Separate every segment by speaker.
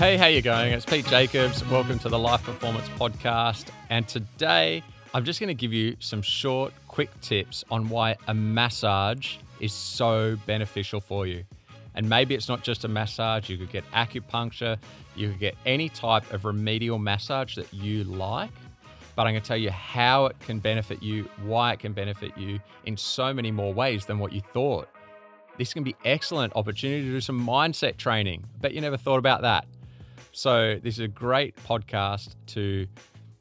Speaker 1: Hey, how you going? It's Pete Jacobs. Welcome to the Life Performance Podcast. And today I'm just going to give you some short, quick tips on why a massage is so beneficial for you. And maybe it's not just a massage, you could get acupuncture, you could get any type of remedial massage that you like. But I'm going to tell you how it can benefit you, why it can benefit you in so many more ways than what you thought. This can be excellent opportunity to do some mindset training. Bet you never thought about that. So this is a great podcast to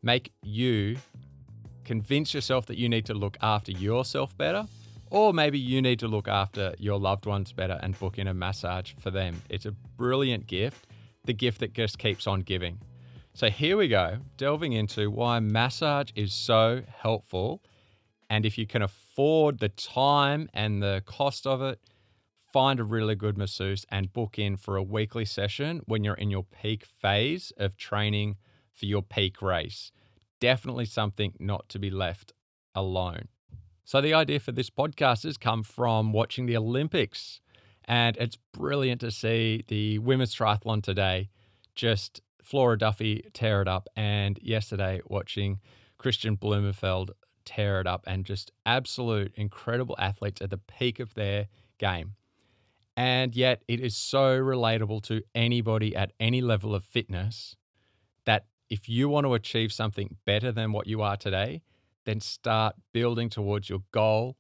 Speaker 1: make you convince yourself that you need to look after yourself better or maybe you need to look after your loved ones better and book in a massage for them. It's a brilliant gift, the gift that just keeps on giving. So here we go, delving into why massage is so helpful. And if you can afford the time and the cost of it, find a really good masseuse and book in for a weekly session when you're in your peak phase of training for your peak race. Definitely something not to be left alone. So, the idea for this podcast has come from watching the Olympics. And it's brilliant to see the women's triathlon today, just Flora Duffy tear it up. And yesterday, watching Kristian Blummenfelt tear it up and just absolute incredible athletes at the peak of their game. And yet, it is so relatable to anybody at any level of fitness that if you want to achieve something better than what you are today, then start building towards your goal.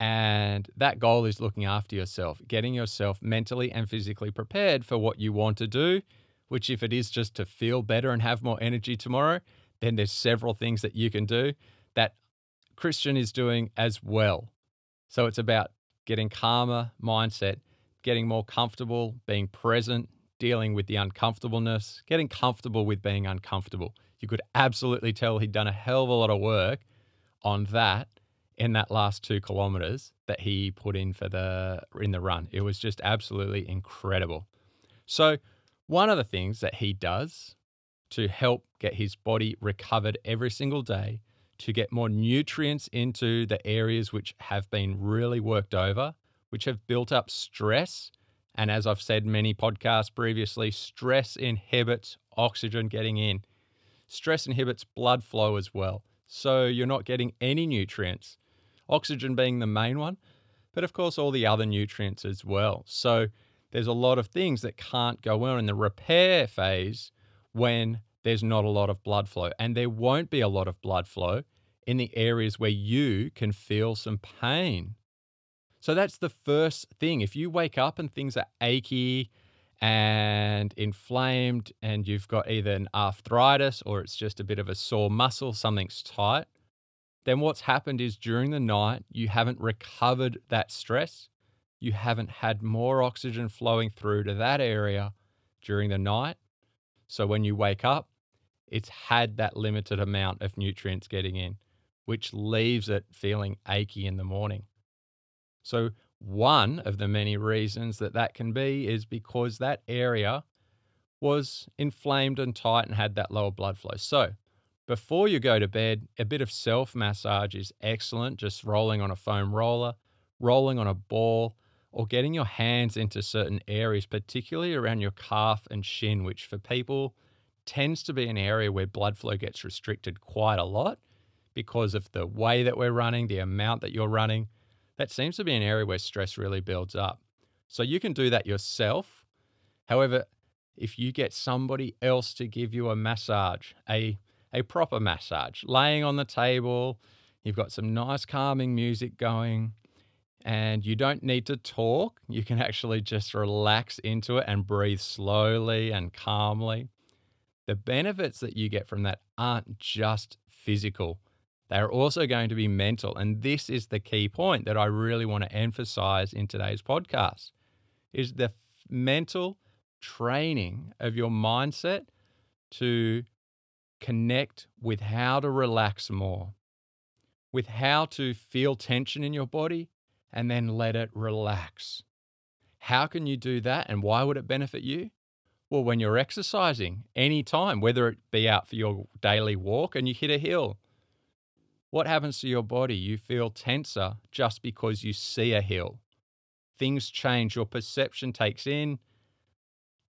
Speaker 1: And that goal is looking after yourself, getting yourself mentally and physically prepared for what you want to do, which, if it is just to feel better and have more energy tomorrow, then there's several things that you can do that Kristian is doing as well. So it's about getting calmer mindset, getting more comfortable, being present, dealing with the uncomfortableness, getting comfortable with being uncomfortable. You could absolutely tell he'd done a hell of a lot of work on that in that last two kilometers that he put in for the in the run. It was just absolutely incredible. So one of the things that he does to help get his body recovered every single day, to get more nutrients into the areas which have been really worked over, which have built up stress. And as I've said many podcasts previously, stress inhibits oxygen getting in. Stress inhibits blood flow as well. So you're not getting any nutrients, oxygen being the main one, but of course, all the other nutrients as well. So there's a lot of things that can't go well in the repair phase when there's not a lot of blood flow. And there won't be a lot of blood flow in the areas where you can feel some pain. So that's the first thing. If you wake up and things are achy, and inflamed, and you've got either an arthritis or it's just a bit of a sore muscle, something's tight, then what's happened is during the night, you haven't recovered that stress. You haven't had more oxygen flowing through to that area during the night. So when you wake up, it's had that limited amount of nutrients getting in, which leaves it feeling achy in the morning. So one of the many reasons that that can be is because that area was inflamed and tight and had that lower blood flow. So, before you go to bed, a bit of self massage is excellent, just rolling on a foam roller, rolling on a ball, or getting your hands into certain areas, particularly around your calf and shin, which for people tends to be an area where blood flow gets restricted quite a lot because of the way that we're running, the amount that you're running that seems to be an area where stress really builds up. So you can do that yourself. However, if you get somebody else to give you a massage, a a proper massage, laying on the table, you've got some nice calming music going, and you don't need to talk. You can actually just relax into it and breathe slowly and calmly. The benefits that you get from that aren't just physical. They're also going to be mental. And this is the key point that I really want to emphasize in today's podcast is the mental training of your mindset to connect with how to relax more, with how to feel tension in your body and then let it relax. How can you do that and why would it benefit you? Well, when you're exercising anytime, whether it be out for your daily walk and you hit a hill, what happens to your body? You feel tenser just because you see a hill. Things change, your perception takes in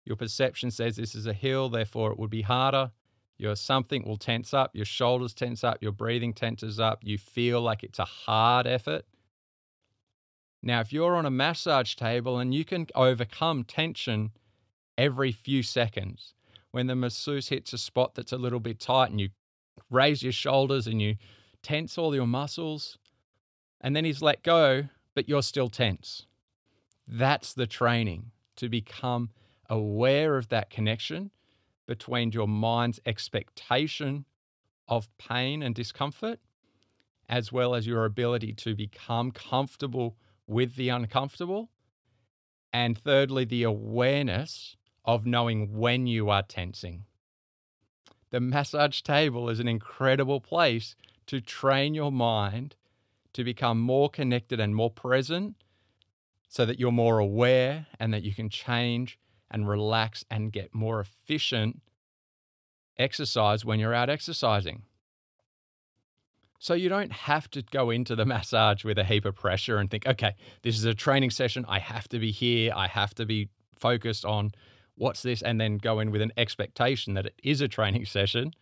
Speaker 1: Your perception says this is a hill, therefore it would be harder. Your something will tense up, your shoulders tense up, your breathing tenses up. You feel like it's a hard effort. Now, if you're on a massage table and you can overcome tension every few seconds, when the masseuse hits a spot that's a little bit tight and you raise your shoulders and you tense all your muscles, and then he's let go, but you're still tense. That's the training to become aware of that connection between your mind's expectation of pain and discomfort, as well as your ability to become comfortable with the uncomfortable. And thirdly, the awareness of knowing when you are tensing. The massage table is an incredible place to train your mind to become more connected and more present so that you're more aware and that you can change and relax and get more efficient exercise when you're out exercising. So you don't have to go into the massage with a heap of pressure and think, okay, this is a training session. I have to be here. I have to be focused on what's this, and then go in with an expectation that it is a training session.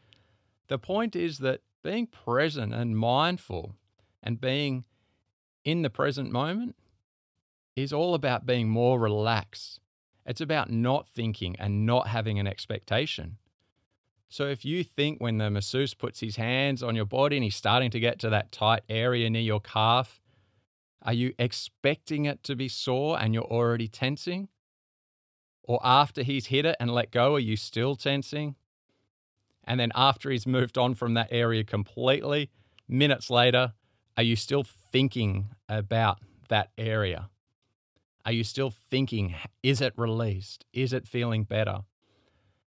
Speaker 1: The point is that being present and mindful and being in the present moment is all about being more relaxed. It's about not thinking and not having an expectation. So if you think when the masseuse puts his hands on your body and he's starting to get to that tight area near your calf, are you expecting it to be sore and you're already tensing? Or after he's hit it and let go, are you still tensing? And then after he's moved on from that area completely, minutes later, are you still thinking about that area? Are you still thinking, is it released? Is it feeling better?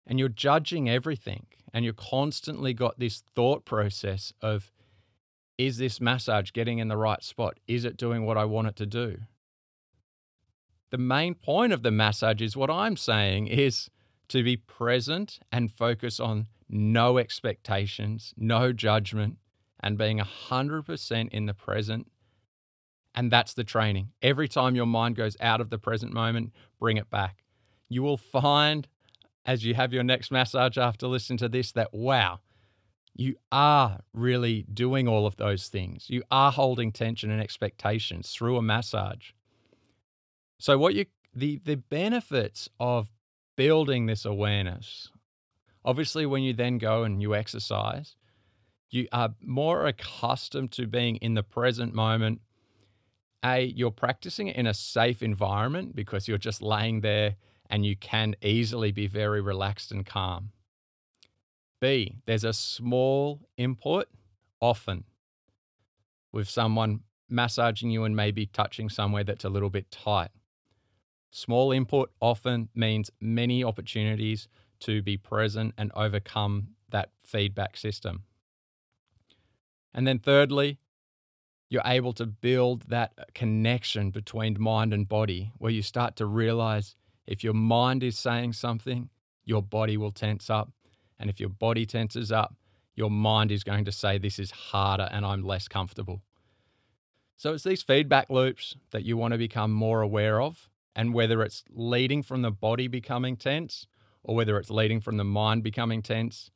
Speaker 1: And you're judging everything. And you're constantly got this thought process of, is this massage getting in the right spot? Is it doing what I want it to do? The main point of the massage is what I'm saying is to be present and focus on no expectations, no judgment, and being 100% in the present. And that's the training. Every time your mind goes out of the present moment, bring it back. You will find as you have your next massage after listening to this that, wow, you are really doing all of those things. You are holding tension and expectations through a massage. So what you the the benefits of building this awareness. Obviously when you then go and you exercise, you are more accustomed to being in the present moment. A, you're practicing it in a safe environment because you're just laying there and you can easily be very relaxed and calm. B, there's a small input often with someone massaging you and maybe touching somewhere that's a little bit tight. Small input often means many opportunities to be present and overcome that feedback system. And then, thirdly, you're able to build that connection between mind and body where you start to realize if your mind is saying something, your body will tense up. And if your body tenses up, your mind is going to say, This is harder and I'm less comfortable. So it's these feedback loops that you want to become more aware of and whether it's leading from the body becoming tense or whether it's leading from the mind becoming tense,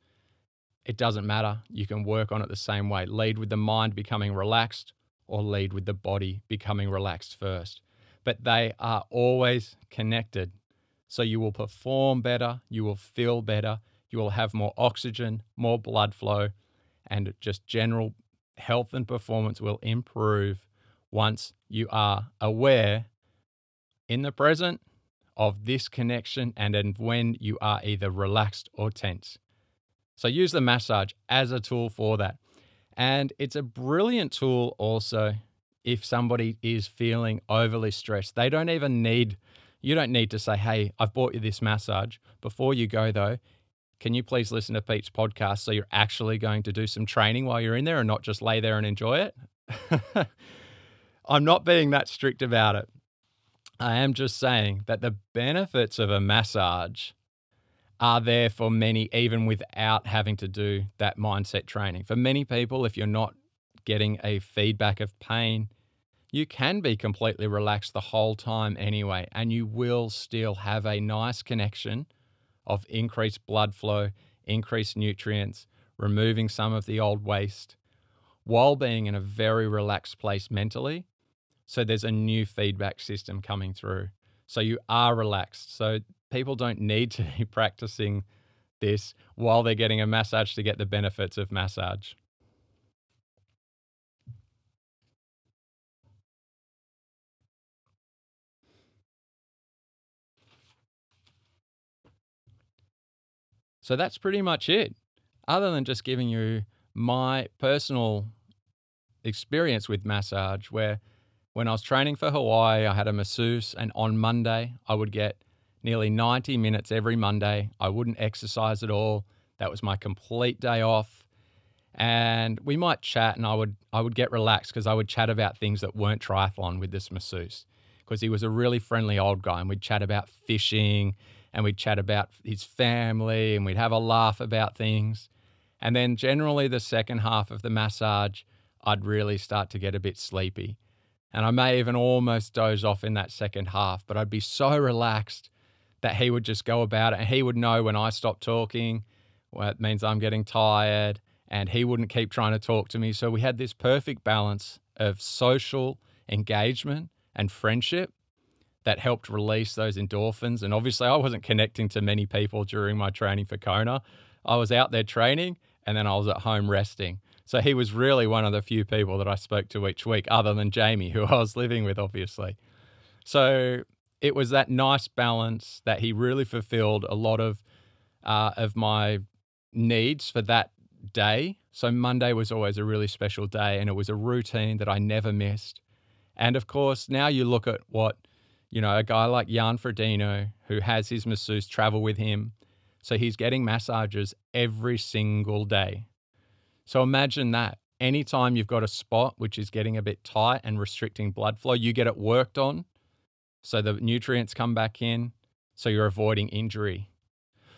Speaker 1: it doesn't matter. You can work on it the same way. Lead with the mind becoming relaxed or lead with the body becoming relaxed first. But they are always connected. So you will perform better, you will feel better, you will have more oxygen, more blood flow, and just general health and performance will improve once you are aware in the present of this connection and then when you are either relaxed or tense. So use the massage as a tool for that. And it's a brilliant tool also if somebody is feeling overly stressed. They don't even need, you don't need to say, hey, I've bought you this massage. Before you go, though, can you please listen to Pete's podcast so you're actually going to do some training while you're in there and not just lay there and enjoy it? I'm not being that strict about it. I am just saying that the benefits of a massage are there for many, even without having to do that mindset training. For many people, if you're not getting a feedback of pain, you can be completely relaxed the whole time anyway, and you will still have a nice connection of increased blood flow, increased nutrients, removing some of the old waste while being in a very relaxed place mentally. So there's a new feedback system coming through. So you are relaxed. So people don't need to be practicing this while they're getting a massage to get the benefits of massage. So that's pretty much it. Other than just giving you my personal experience with massage, where when I was training for Hawaii, I had a masseuse, and on Monday, I would get nearly 90 minutes every Monday. I wouldn't exercise at all. That was my complete day off. And we might chat, and I would I would get relaxed because I would chat about things that weren't triathlon with this masseuse because he was a really friendly old guy, and we'd chat about fishing and we'd chat about his family and we'd have a laugh about things. And then generally the second half of the massage, I'd really start to get a bit sleepy. And I may even almost doze off in that second half, but I'd be so relaxed that he would just go about it and he would know when I stopped talking, well, it means I'm getting tired, and he wouldn't keep trying to talk to me. So we had this perfect balance of social engagement and friendship that helped release those endorphins. And obviously, I wasn't connecting to many people during my training for Kona. I was out there training and then I was at home resting. So he was really one of the few people that I spoke to each week, other than Jamie, who I was living with, obviously. So it was that nice balance that he really fulfilled a lot of uh, of my needs for that day. So Monday was always a really special day, and it was a routine that I never missed. And of course, now you look at what you know, a guy like Jan Frodeno, who has his masseuse travel with him. So he's getting massages every single day. So imagine that. Anytime you've got a spot which is getting a bit tight and restricting blood flow, you get it worked on. So the nutrients come back in. So you're avoiding injury.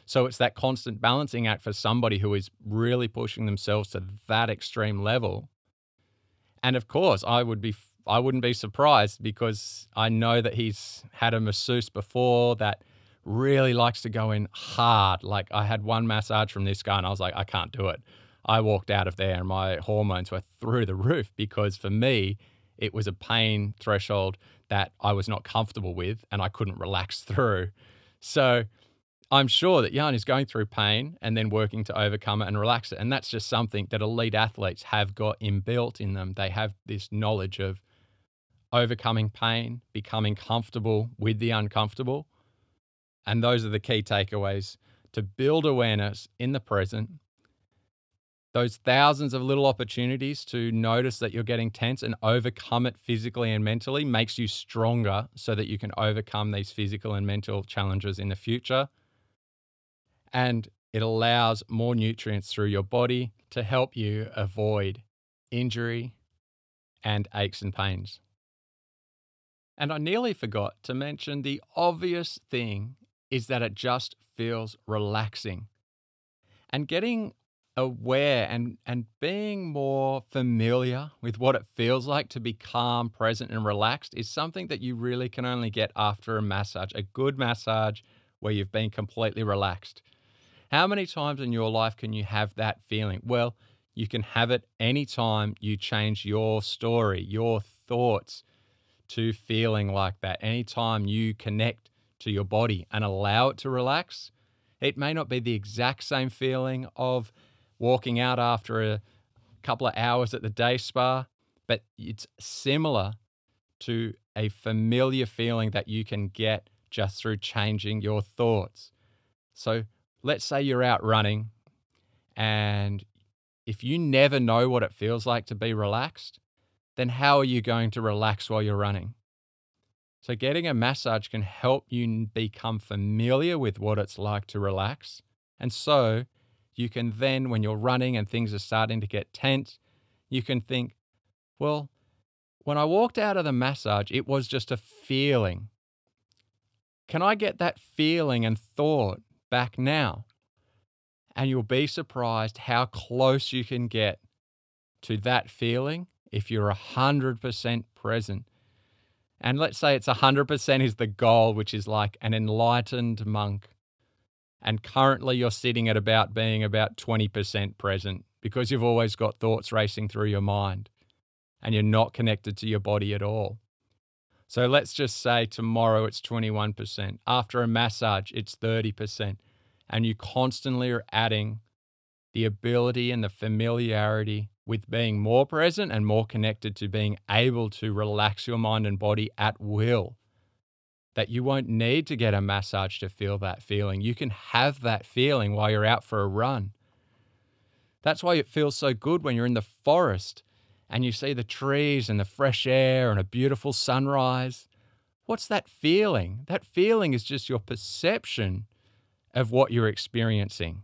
Speaker 1: So it's that constant balancing act for somebody who is really pushing themselves to that extreme level. And of course, I would be I wouldn't be surprised because I know that he's had a masseuse before that really likes to go in hard. Like I had one massage from this guy and I was like, I can't do it. I walked out of there and my hormones were through the roof because for me, it was a pain threshold that I was not comfortable with and I couldn't relax through. So I'm sure that Jan is going through pain and then working to overcome it and relax it. And that's just something that elite athletes have got inbuilt in them. They have this knowledge of overcoming pain, becoming comfortable with the uncomfortable. And those are the key takeaways to build awareness in the present. Those thousands of little opportunities to notice that you're getting tense and overcome it physically and mentally makes you stronger so that you can overcome these physical and mental challenges in the future. And it allows more nutrients through your body to help you avoid injury and aches and pains. And I nearly forgot to mention the obvious thing is that it just feels relaxing. And getting aware and, and being more familiar with what it feels like to be calm, present, and relaxed is something that you really can only get after a massage, a good massage where you've been completely relaxed. How many times in your life can you have that feeling? Well, you can have it anytime you change your story, your thoughts, to feeling like that. Anytime you connect to your body and allow it to relax, it may not be the exact same feeling of walking out after a couple of hours at the day spa, but it's similar to a familiar feeling that you can get just through changing your thoughts. So let's say you're out running and if you never know what it feels like to be relaxed, then how are you going to relax while you're running? So, getting a massage can help you become familiar with what it's like to relax. And so, you can then, when you're running and things are starting to get tense, you can think, well, when I walked out of the massage, it was just a feeling. Can I get that feeling and thought back now? And you'll be surprised how close you can get to that feeling if you're 100% present. And let's say it's 100% is the goal, which is like an enlightened monk. And currently you're sitting at about being about 20% present because you've always got thoughts racing through your mind and you're not connected to your body at all. So let's just say tomorrow it's 21%. After a massage, it's 30%. And you constantly are adding the ability and the familiarity with being more present and more connected to being able to relax your mind and body at will. That you won't need to get a massage to feel that feeling. You can have that feeling while you're out for a run. That's why it feels so good when you're in the forest and you see the trees and the fresh air and a beautiful sunrise. What's that feeling? That feeling is just your perception of what you're experiencing.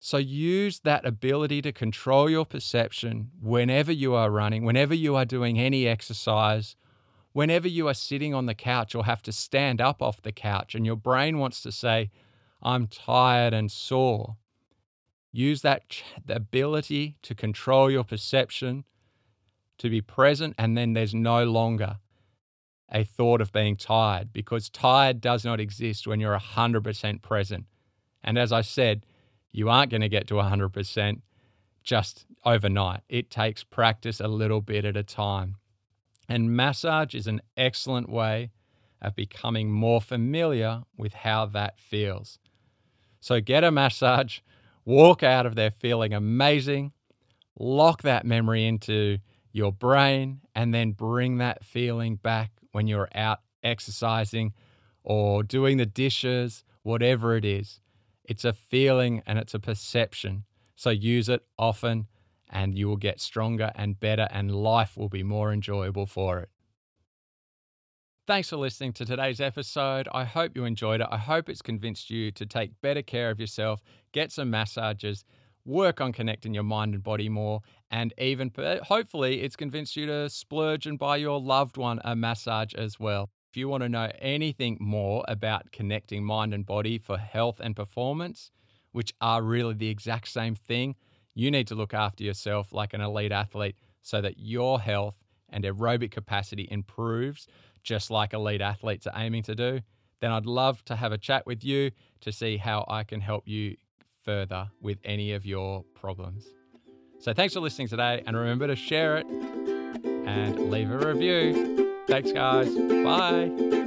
Speaker 1: So use that ability to control your perception whenever you are running, whenever you are doing any exercise, whenever you are sitting on the couch or have to stand up off the couch and your brain wants to say, I'm tired and sore. Use that ch- ability to control your perception, to be present, and then there's no longer a thought of being tired because tired does not exist when you're 100% present. And as I said, you aren't going to get to 100% just overnight. It takes practice a little bit at a time. And massage is an excellent way of becoming more familiar with how that feels. So get a massage, walk out of there feeling amazing, lock that memory into your brain, and then bring that feeling back when you're out exercising or doing the dishes, whatever it is. It's a feeling and it's a perception. So use it often and you will get stronger and better, and life will be more enjoyable for it. Thanks for listening to today's episode. I hope you enjoyed it. I hope it's convinced you to take better care of yourself, get some massages, work on connecting your mind and body more, and even uh, hopefully it's convinced you to splurge and buy your loved one a massage as well. If you want to know anything more about connecting mind and body for health and performance, which are really the exact same thing, you need to look after yourself like an elite athlete so that your health and aerobic capacity improves, just like elite athletes are aiming to do. Then I'd love to have a chat with you to see how I can help you further with any of your problems. So thanks for listening today, and remember to share it and leave a review. Thanks, guys. Bye.